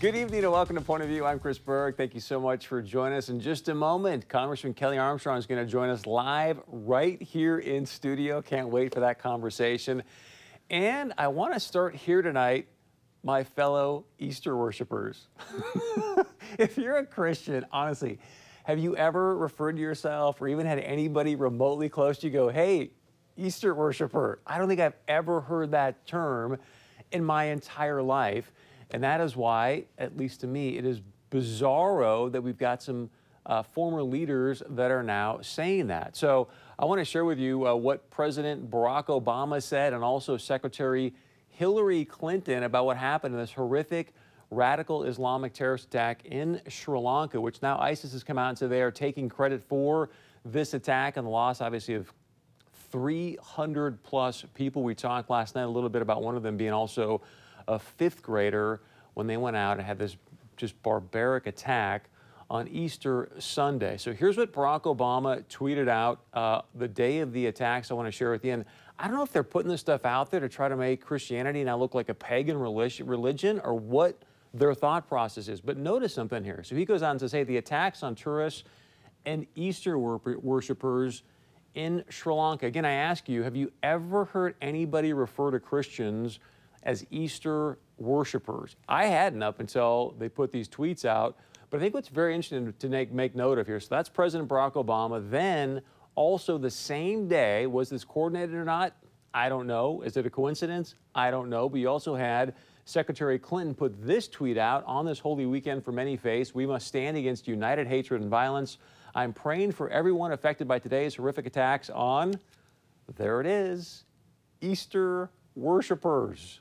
Good evening and welcome to Point of View. I'm Chris Berg. Thank you so much for joining us. In just a moment, Congressman Kelly Armstrong is going to join us live right here in studio. Can't wait for that conversation. And I want to start here tonight, my fellow Easter worshipers. if you're a Christian, honestly, have you ever referred to yourself or even had anybody remotely close to you go, hey, Easter worshiper? I don't think I've ever heard that term in my entire life. And that is why, at least to me, it is bizarro that we've got some uh, former leaders that are now saying that. So I want to share with you uh, what President Barack Obama said and also Secretary Hillary Clinton about what happened in this horrific radical Islamic terrorist attack in Sri Lanka, which now ISIS has come out and said they are taking credit for this attack and the loss, obviously, of 300 plus people. We talked last night a little bit about one of them being also a fifth grader when they went out and had this just barbaric attack on Easter Sunday. So here's what Barack Obama tweeted out uh, the day of the attacks. I want to share with you. And I don't know if they're putting this stuff out there to try to make Christianity now look like a pagan religion or what their thought process is. But notice something here. So he goes on to say the attacks on tourists and Easter worshippers in Sri Lanka. Again, I ask you, have you ever heard anybody refer to Christians as Easter worshipers. I hadn't up until they put these tweets out. But I think what's very interesting to make, make note of here, so that's President Barack Obama. Then also the same day, was this coordinated or not? I don't know. Is it a coincidence? I don't know. But you also had Secretary Clinton put this tweet out on this holy weekend for many faiths. We must stand against united hatred and violence. I'm praying for everyone affected by today's horrific attacks on, there it is, Easter worshipers.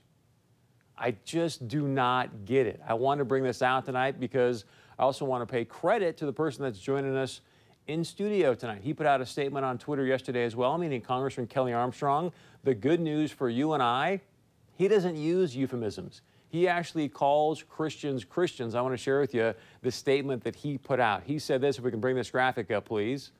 I just do not get it. I want to bring this out tonight because I also want to pay credit to the person that's joining us in studio tonight. He put out a statement on Twitter yesterday as well, meaning Congressman Kelly Armstrong. The good news for you and I, he doesn't use euphemisms. He actually calls Christians Christians. I want to share with you the statement that he put out. He said this, if we can bring this graphic up, please.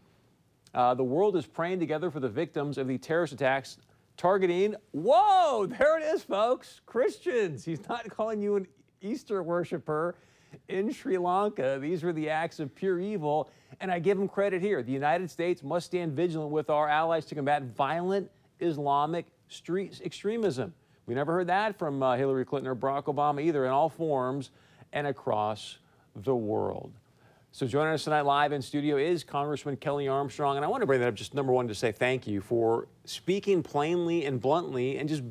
Uh, the world is praying together for the victims of the terrorist attacks targeting, whoa, there it is, folks, Christians. He's not calling you an Easter worshiper in Sri Lanka. These were the acts of pure evil. And I give him credit here. The United States must stand vigilant with our allies to combat violent Islamic street extremism. We never heard that from uh, Hillary Clinton or Barack Obama either, in all forms and across the world. So joining us tonight live in studio is Congressman Kelly Armstrong. And I want to bring that up just number one to say thank you for speaking plainly and bluntly and just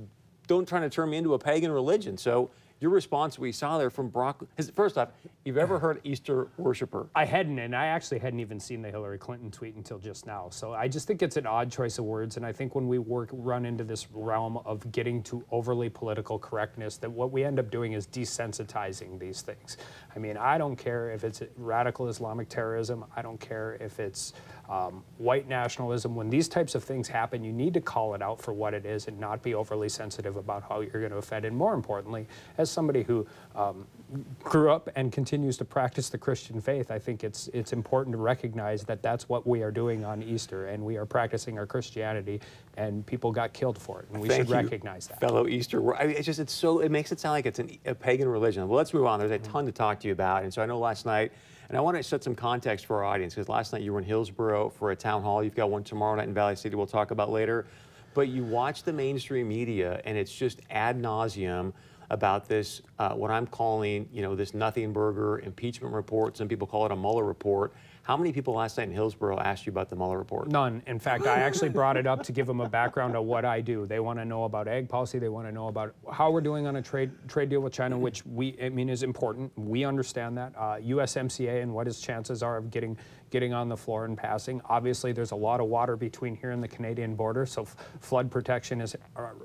don't try to turn me into a pagan religion. So your response we saw there from Barack is first off, you've ever heard Easter worshiper? I hadn't, and I actually hadn't even seen the Hillary Clinton tweet until just now. So I just think it's an odd choice of words, and I think when we work run into this realm of getting to overly political correctness, that what we end up doing is desensitizing these things. I mean, I don't care if it's radical Islamic terrorism. I don't care if it's um, white nationalism. When these types of things happen, you need to call it out for what it is and not be overly sensitive about how you're going to offend. And more importantly, as somebody who um, grew up and continues to practice the Christian faith, I think it's it's important to recognize that that's what we are doing on Easter, and we are practicing our Christianity, and people got killed for it, and we Thank should recognize that. Fellow Easter, I mean, it's just it's so it makes it sound like it's an, a pagan religion. Well, let's move on. There's a ton to talk to you about, and so I know last night. And I want to set some context for our audience because last night you were in Hillsboro for a town hall. You've got one tomorrow night in Valley City we'll talk about later. But you watch the mainstream media and it's just ad nauseum about this, uh, what I'm calling, you know, this nothing burger impeachment report. Some people call it a Mueller report. How many people last night in Hillsboro asked you about the Mueller report? None. In fact, I actually brought it up to give them a background of what I do. They want to know about ag policy. They want to know about how we're doing on a trade trade deal with China, which we I mean is important. We understand that. Uh, USMCA and what its chances are of getting getting on the floor and passing. Obviously, there's a lot of water between here and the Canadian border, so flood protection is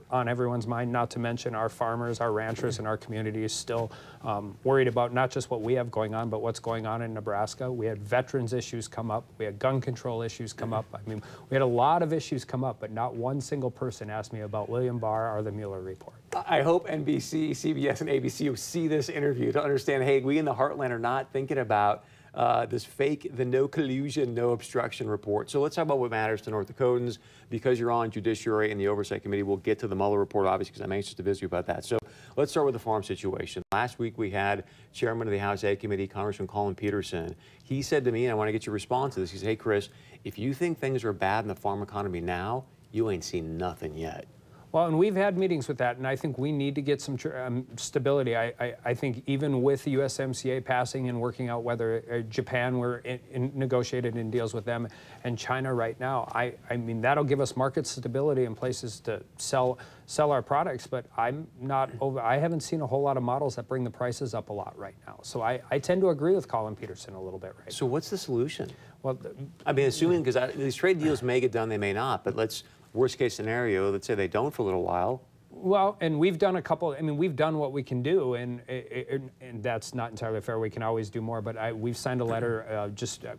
on everyone's mind. Not to mention our farmers, our ranchers, and our communities still um, worried about not just what we have going on, but what's going on in Nebraska. We had veterans issues come up. We had gun control issues come up. I mean, we had a lot of issues come up, but not one single person asked me about William Barr or the Mueller report. I hope NBC, CBS, and ABC see this interview to understand, hey, we in the heartland are not thinking about uh, this fake, the no collusion, no obstruction report. So let's talk about what matters to North Dakotans. Because you're on Judiciary and the Oversight Committee, we'll get to the Mueller report, obviously, because I'm anxious to visit you about that. So let's start with the farm situation. Last week we had Chairman of the House Ag Committee, Congressman Collin Peterson. He said to me, and I want to get your response to this, he said, hey, Chris, if you think things are bad in the farm economy now, you ain't seen nothing yet. Well, and we've had meetings with that, and I think we need to get some um, stability. I, I, I, think even with the USMCA passing and working out whether uh, Japan, we're in, in negotiated in deals with them, and China right now, I, I mean, that'll give us market stability and places to sell sell our products, but I'm not over, I haven't seen a whole lot of models that bring the prices up a lot right now. So I, I tend to agree with Collin Peterson a little bit right So now. what's the solution? Well, I mean, assuming, because these trade deals may get done, they may not, but let's worst case scenario, let's say they don't for a little while. Well, and we've done a couple. I mean, we've done what we can do, and and, and that's not entirely fair. We can always do more. But I, we've signed a letter uh, just uh,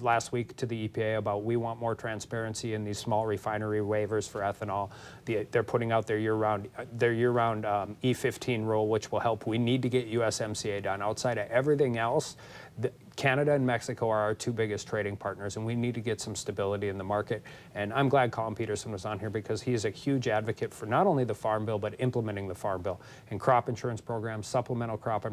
last week to the EPA about we want more transparency in these small refinery waivers for ethanol. The, they're putting out their year-round their year-round um, E15 rule, which will help. We need to get USMCA done. Outside of everything else, the, Canada and Mexico are our two biggest trading partners, and we need to get some stability in the market. And I'm glad Collin Peterson was on here because he is a huge advocate for not only the Farm Bill, but implementing the Farm Bill and crop insurance programs, supplemental crop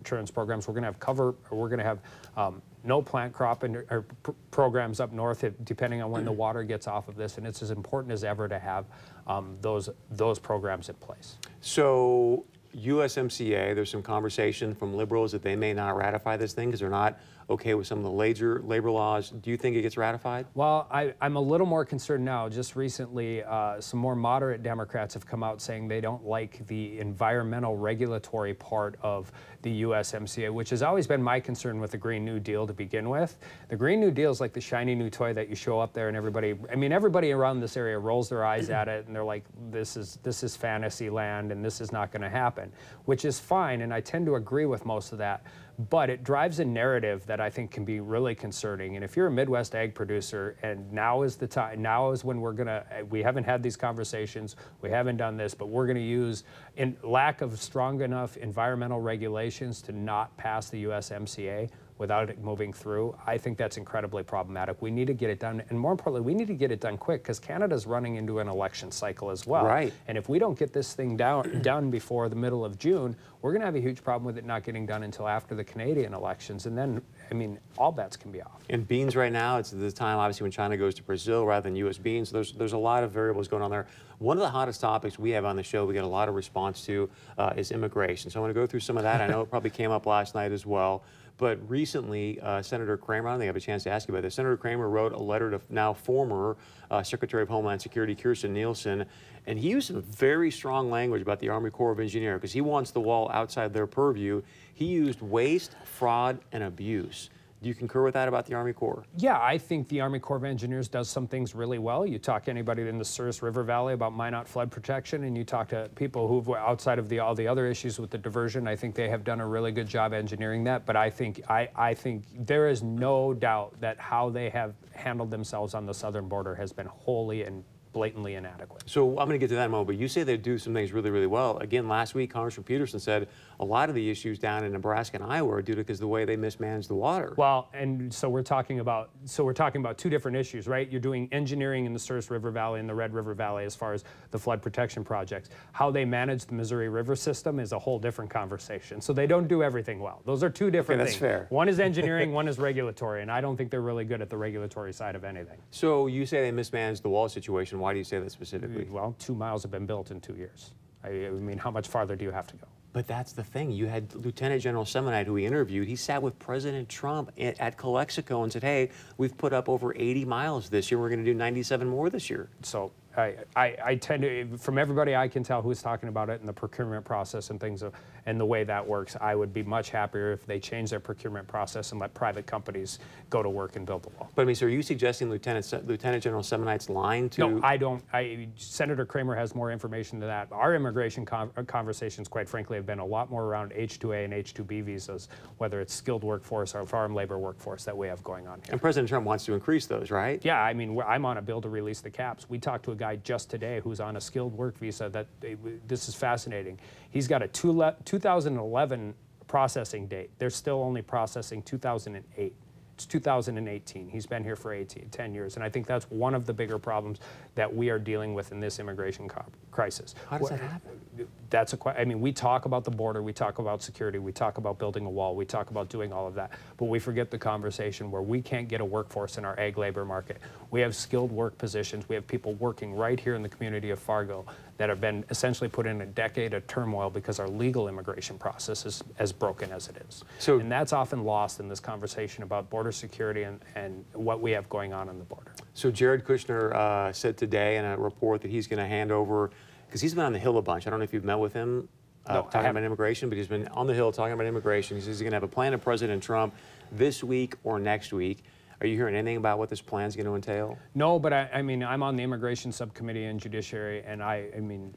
insurance programs. We're going to have cover, we're going to have um, no plant crop pr programs up north, depending on when the water gets off of this. And it's as important as ever to have um, those, those programs in place. So USMCA, there's some conversation from liberals that they may not ratify this thing because they're not okay with some of the labor, labor laws. Do you think it gets ratified? Well, I, am a little more concerned now. Just recently, uh, some more moderate Democrats have come out saying they don't like the environmental regulatory part of the USMCA, which has always been my concern with the Green New Deal to begin with. The Green New Deal is like the shiny new toy that you show up there and everybody, I mean, everybody around this area rolls their eyes at it and they're like, this is, this is fantasy land and this is not going to happen, which is fine. And I tend to agree with most of that but it drives a narrative that I think can be really concerning. And if you're a Midwest ag producer, and now is the time, now is when we're gonna, we haven't had these conversations, we haven't done this, but we're gonna use in lack of strong enough environmental regulations to not pass the USMCA without it moving through, I think that's incredibly problematic. We need to get it done, and more importantly, we need to get it done quick because Canada's running into an election cycle as well. Right. And if we don't get this thing down done before the middle of June, we're going to have a huge problem with it not getting done until after the Canadian elections, and then I mean, all bets can be off. And beans right now, it's the time obviously when China goes to Brazil rather than U.S. beans. There's there's a lot of variables going on there. One of the hottest topics we have on the show, we get a lot of response to, uh, is immigration. So I want to go through some of that. I know it probably came up last night as well. But recently, uh, Senator Cramer, I don't think I have a chance to ask you about this. Senator Cramer wrote a letter to now former uh, Secretary of Homeland Security Kirstjen Nielsen, and he used some very strong language about the Army Corps of Engineers because he wants the wall outside their purview. He used waste, fraud, and abuse. Do you concur with that about the Army Corps? Yeah, I think the Army Corps of Engineers does some things really well. You talk to anybody in the Souris River Valley about Minot flood protection, and you talk to people who, outside of the, all the other issues with the diversion, I think they have done a really good job engineering that. But I think I, I think there is no doubt that how they have handled themselves on the southern border has been wholly and blatantly inadequate. So I'm going to get to that in a moment, but you say they do some things really, really well. Again, last week, Congressman Peterson said a lot of the issues down in Nebraska and Iowa are due to because the way they mismanage the water. Well, and so we're talking about so we're talking about two different issues, right? You're doing engineering in the Souris River Valley and the Red River Valley as far as the flood protection projects. How they manage the Missouri River system is a whole different conversation. So they don't do everything well. Those are two different okay, that's things. fair. One is engineering, one is regulatory, and I don't think they're really good at the regulatory side of anything. So you say they mismanaged the wall situation. Why do you say that specifically? Well, two miles have been built in two years. I, I mean, how much farther do you have to go? But that's the thing. You had Lieutenant General Semonite, who we interviewed. He sat with President Trump at, at Calexico and said, "Hey, we've put up over 80 miles this year. We're going to do 97 more this year." So I, I, I, tend to, from everybody I can tell who's talking about it in the procurement process and things of, and the way that works, I would be much happier if they change their procurement process and let private companies go to work and build the wall. But I mean, so are you suggesting Lieutenant Lieutenant General Semonite's lying to? No, I don't. I, Senator Cramer has more information than that. Our immigration con uh, conversations, quite frankly, have been a lot more around H-2A and H-2B visas, whether it's skilled workforce or farm labor workforce that we have going on here. And President Trump wants to increase those, right? Yeah, I mean, I'm on a bill to release the caps. We talked to a guy just today who's on a skilled work visa that they, this is fascinating. He's got a two 2011 processing date. They're still only processing 2008. It's 2018. He's been here for 18, 10 years. And I think that's one of the bigger problems that we are dealing with in this immigration crisis. How does that happen? That's a que- I mean, we talk about the border, we talk about security, we talk about building a wall, we talk about doing all of that, but we forget the conversation where we can't get a workforce in our ag labor market. We have skilled work positions. We have people working right here in the community of Fargo that have been essentially put in a decade of turmoil because our legal immigration process is as broken as it is. So- and that's often lost in this conversation about border security and, and what we have going on on the border. So Jared Kushner uh, said today in a report that he's going to hand over, because he's been on the Hill a bunch. I don't know if you've met with him uh, No, talking about immigration, but he's been on the Hill talking about immigration. He says he's going to have a plan of President Trump this week or next week. Are you hearing anything about what this plan is going to entail? No, but I, I mean, I'm on the immigration subcommittee and judiciary, and I, I mean,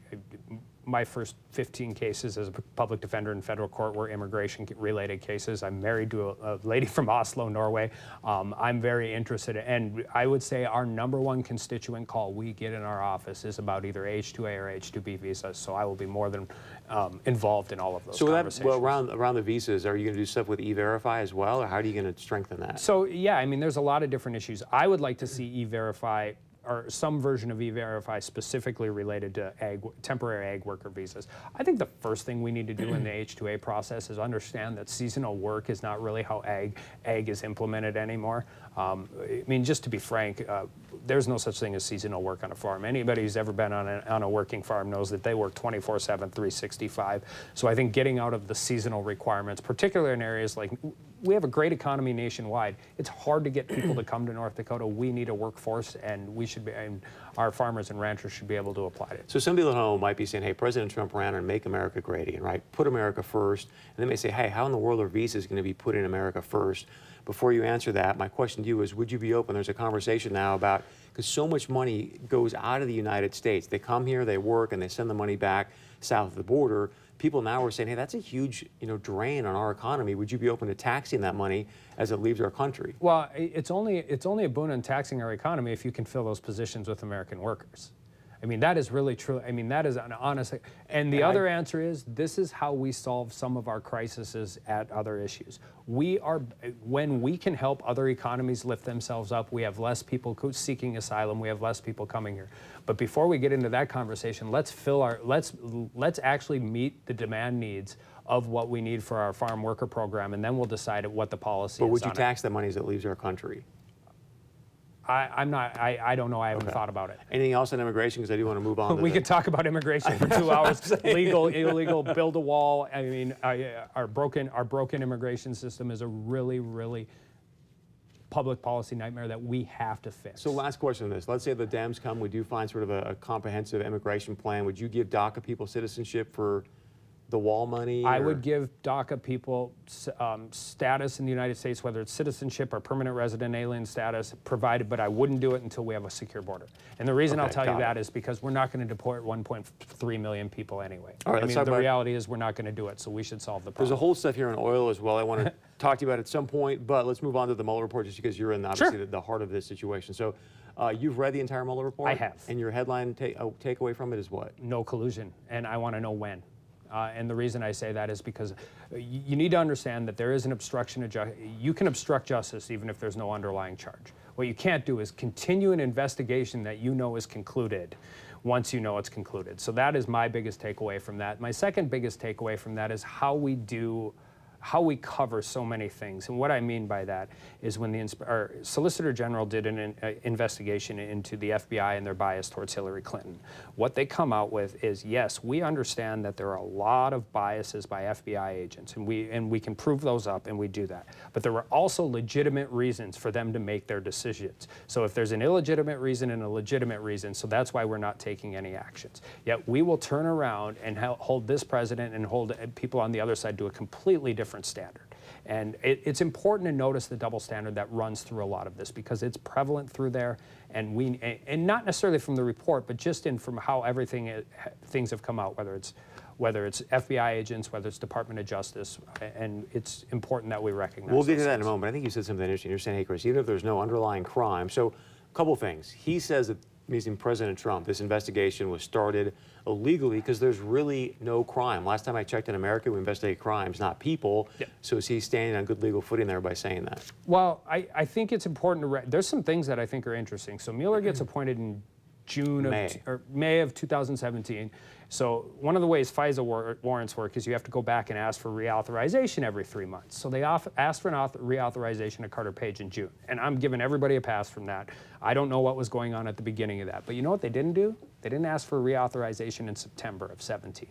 my first 15 cases as a public defender in federal court were immigration-related cases. I'm married to a, a lady from Oslo, Norway. Um, I'm very interested, and I would say our number one constituent call we get in our office is about either H-2A or H-2B visas. So I will be more than um, involved in all of those So that, well, around around the visas, are you going to do stuff with E-Verify as well, or how are you going to strengthen that? So yeah, I mean, there's a lot of different issues. I would like to see E-Verify or some version of E-Verify specifically related to ag, temporary ag worker visas. I think the first thing we need to do in the H-2A process is understand that seasonal work is not really how ag ag is implemented anymore. Um, I mean, just to be frank, uh, there's no such thing as seasonal work on a farm. Anybody who's ever been on a, on a working farm knows that they work 24/7, 365. So I think getting out of the seasonal requirements, particularly in areas like we have a great economy nationwide. It's hard to get people to come to North Dakota. We need a workforce, and we should be, and our farmers and ranchers should be able to apply it. So some people at home might be saying, hey, President Trump ran on Make America Great Again, right? Put America first. And they may say, hey, how in the world are visas going to be put in America first? Before you answer that, my question to you is, would you be open? There's a conversation now about, because so much money goes out of the United States. They come here, they work, and they send the money back south of the border. People now are saying, hey, that's a huge you know, drain on our economy. Would you be open to taxing that money as it leaves our country? Well, it's only it's only a boon in taxing our economy if you can fill those positions with American workers. I mean, that is really true. I mean, that is an honest. And the And I- other answer is this is how we solve some of our crises at other issues. We are when we can help other economies lift themselves up. We have less people seeking asylum. We have less people coming here. But before we get into that conversation, let's fill our let's let's actually meet the demand needs of what we need for our farm worker program, and then we'll decide what the policy But is. would you it. tax that money as it leaves our country? I, I'm not. I, I don't know. I haven't Okay. thought about it. Anything else on immigration? Because I do want to move on. To We the- could talk about immigration for two hours. Legal, illegal, build a wall. I mean, I, uh, our broken our broken immigration system is a really, really public policy nightmare that we have to fix. So last question on this. Let's say the Dems come, we do find sort of a, a comprehensive immigration plan. Would you give DACA people citizenship for the wall money? I or- would give DACA people um, status in the United States, whether it's citizenship or permanent resident alien status, provided, but I wouldn't do it until we have a secure border. And the reason I'll tell you it. that is because we're not going to deport 1.3 million people anyway. All right, I mean, the reality is we're not going to do it, so we should solve the problem. There's a whole stuff here on oil as well I want to talk to you about at some point, but let's move on to the Mueller report just because you're in obviously the, the heart of this situation. So uh, you've read the entire Mueller report? I have. And your headline ta- uh, takeaway from it is what? no collusion, and I want to know when. Uh, and the reason I say that is because you need to understand that there is an obstruction of justice. You can obstruct justice even if there's no underlying charge. What you can't do is continue an investigation that you know is concluded once you know it's concluded. So that is my biggest takeaway from that. My second biggest takeaway from that is how we do how we cover so many things. And what I mean by that is when the Solicitor General did an in, uh, investigation into the FBI and their bias towards Hillary Clinton, what they come out with is yes, we understand that there are a lot of biases by FBI agents, and we and we can prove those up, and we do that. But there were also legitimate reasons for them to make their decisions. So if there's an illegitimate reason and a legitimate reason, so that's why we're not taking any actions. Yet we will turn around and hold this president and hold uh, people on the other side to a completely different standard. And it, it's important to notice the double standard that runs through a lot of this because it's prevalent through there, and we and- not necessarily from the report, but just in from how everything i- things have come out, whether it's whether it's FBI agents, whether it's Department of Justice, and it's important that we recognize. We'll get to that in a moment. I think you said something interesting. You're saying, hey, Chris, even if there's no underlying crime. So, a couple things. He says that meaning President Trump, this investigation was started illegally because there's really no crime. Last time I checked in America, we investigate crimes, not people. Yep. So is he standing on good legal footing there by saying that? Well, I, I think it's important to. Re- there's some things that I think are interesting. So Mueller gets mm-hmm. appointed in June of May. t- or May of 2017. So one of the ways FISA war- warrants work is you have to go back and ask for reauthorization every three months. So they asked for an author- reauthorization of Carter Page in June, and I'm giving everybody a pass from that. I don't know what was going on at the beginning of that, but you know what they didn't do? They didn't ask for reauthorization in September of 17.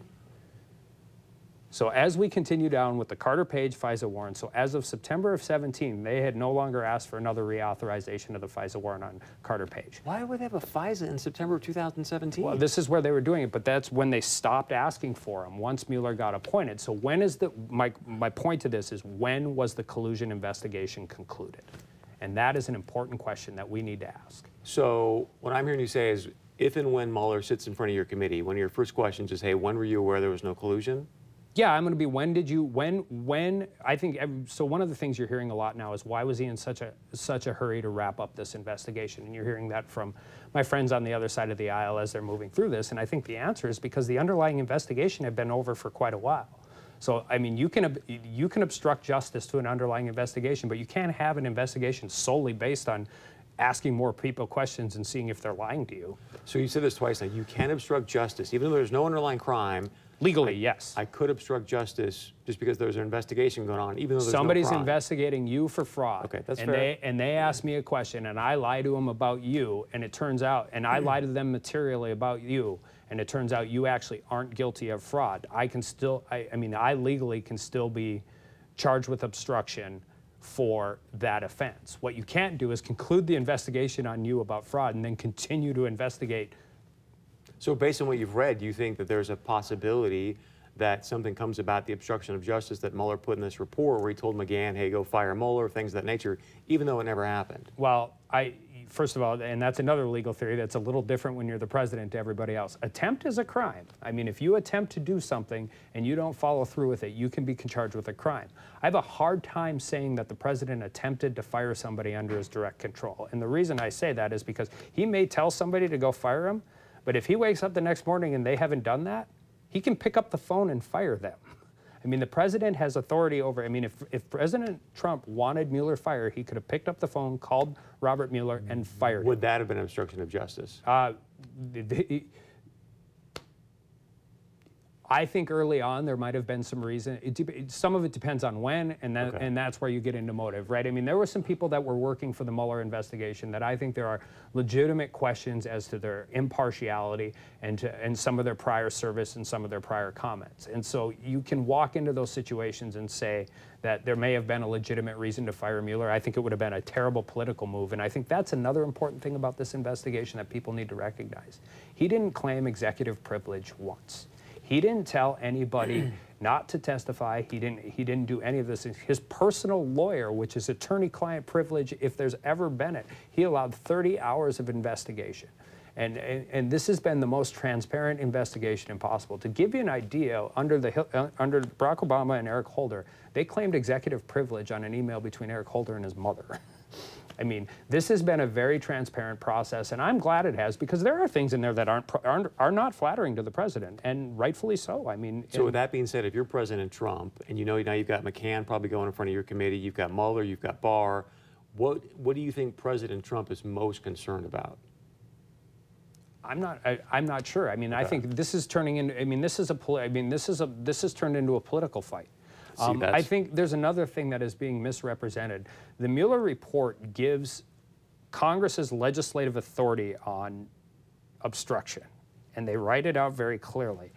So as we continue down with the Carter Page FISA warrant, so as of September of 17, they had no longer asked for another reauthorization of the FISA warrant on Carter Page. Why would they have a FISA in September of 2017? Well, this is where they were doing it, but that's when they stopped asking for them once Mueller got appointed. So when is the my my point to this is when was the collusion investigation concluded? And that is an important question that we need to ask. So what I'm hearing you say is if and when Mueller sits in front of your committee, one of your first questions is, hey, when were you aware there was no collusion? Yeah, I'm going to be. When did you? When? When? I think so. One of the things you're hearing a lot now is why was he in such a such a hurry to wrap up this investigation? And you're hearing that from my friends on the other side of the aisle as they're moving through this. And I think the answer is because the underlying investigation had been over for quite a while. So I mean, you can you can obstruct justice to an underlying investigation, but you can't have an investigation solely based on asking more people questions and seeing if they're lying to you. So you said this twice now. You can't obstruct justice, even though there's no underlying crime. Legally, yes. I could obstruct justice just because there's an investigation going on, even though there's Somebody's no crime. investigating you for fraud. Okay, that's and fair. They, and they ask me a question, and I lie to them about you, and it turns out, and I lie to them materially about you, and it turns out you actually aren't guilty of fraud. I can still, I, I mean, I legally can still be charged with obstruction for that offense. What you can't do is conclude the investigation on you about fraud and then continue to investigate So based on what you've read, do you think that there's a possibility that something comes about the obstruction of justice that Mueller put in this report where he told McGahn, hey, go fire Mueller, things of that nature, even though it never happened? Well, I first of all, and that's another legal theory that's a little different when you're the president to everybody else. Attempt is a crime. I mean, if you attempt to do something and you don't follow through with it, you can be charged with a crime. I have a hard time saying that the president attempted to fire somebody under his direct control. And the reason I say that is because he may tell somebody to go fire him, but if he wakes up the next morning and they haven't done that, he can pick up the phone and fire them. I mean, the president has authority over. I mean, if, if President Trump wanted Mueller fired, he could have picked up the phone, called Robert Mueller, and fired him. Would that have been obstruction of justice? Uh, the- the- I think early on there might have been some reason. It, some of it depends on when, and that, Okay. and that's where you get into motive, right? I mean, there were some people that were working for the Mueller investigation that I think there are legitimate questions as to their impartiality and to, and some of their prior service and some of their prior comments. And so you can walk into those situations and say that there may have been a legitimate reason to fire Mueller. I think it would have been a terrible political move, and I think that's another important thing about this investigation that people need to recognize. He didn't claim executive privilege once. He didn't tell anybody not to testify. He didn't. He didn't do any of this. His personal lawyer, which is attorney-client privilege, if there's ever been it, he allowed 30 hours of investigation. And, and, and this has been the most transparent investigation impossible. To give you an idea, under, the, uh, under Barack Obama and Eric Holder, they claimed executive privilege on an email between Eric Holder and his mother. I mean, this has been a very transparent process, and I'm glad it has because there are things in there that aren't, aren't are not flattering to the president, and rightfully so. I mean, So with that being said, if you're President Trump and you know now you've got McGahn probably going in front of your committee, you've got Mueller, you've got Barr, what what do you think President Trump is most concerned about? I'm not. I, I'm not sure. I mean, I think this is turning into. I mean, this is a. I mean, this is a. This has turned into a political fight. See, Um, I think there's another thing that is being misrepresented. The Mueller report gives Congress's legislative authority on obstruction, and they write it out very clearly.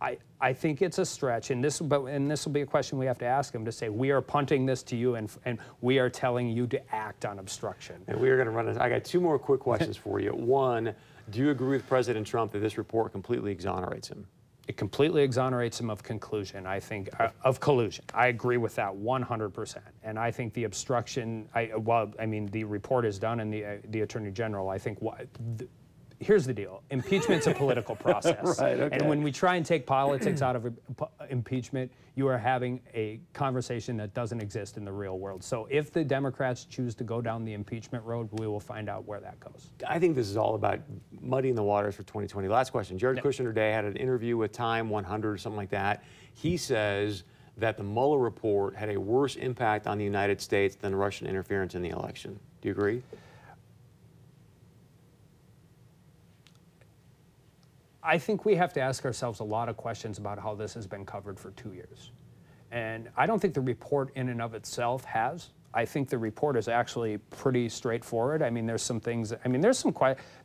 I, I think it's a stretch, and this, but, and this will be a question we have to ask him to say, we are punting this to you, and, and we are telling you to act on obstruction. And we are going to run. I got two more quick questions for you. One, do you agree with President Trump that this report completely exonerates him? It completely exonerates him of conclusion, I think, uh, of collusion. I agree with that 100%. And I think the obstruction, I, well, I mean, the report is done and the, uh, the Attorney General, I think, wha- th- here's the deal: impeachment's a political process, Right, okay. and when we try and take politics out of im- impeachment, you are having a conversation that doesn't exist in the real world. So if the Democrats choose to go down the impeachment road, we will find out where that goes. I think this is all about muddying the waters for 2020. Last question. Jared Yep. Kushner today had an interview with Time 100 or something like that. He says that the Mueller report had a worse impact on the United States than Russian interference in the election. Do you agree? I think we have to ask ourselves a lot of questions about how this has been covered for two years. And I don't think the report in and of itself has. I think the report is actually pretty straightforward. I mean, there's some things. I mean, there's some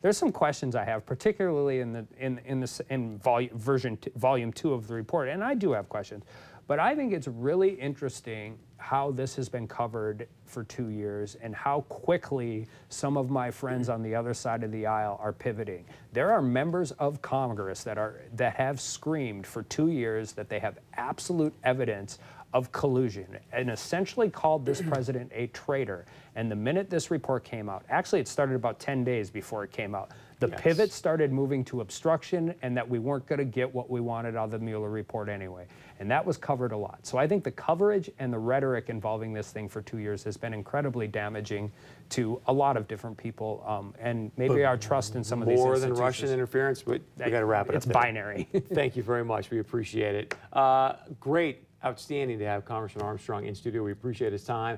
there's some questions I have, particularly in the in in this in volume version t- volume two of the report, and I do have questions. But I think it's really interesting how this has been covered for two years and how quickly some of my friends on the other side of the aisle are pivoting. There are members of Congress that are that have screamed for two years that they have absolute evidence of collusion and essentially called this president a traitor. And the minute this report came out, actually it started about 10 days before it came out, the Yes. pivot started moving to obstruction and that we weren't going to get what we wanted out of the Mueller report anyway. And that was covered a lot. So I think the coverage and the rhetoric involving this thing for two years has been incredibly damaging to a lot of different people um, and maybe our trust in some of these More than. Russian interference, but we got to wrap it It's up. there. binary. Thank you very much. We appreciate it. Uh, great, outstanding to have Congressman Armstrong in studio. We appreciate his time.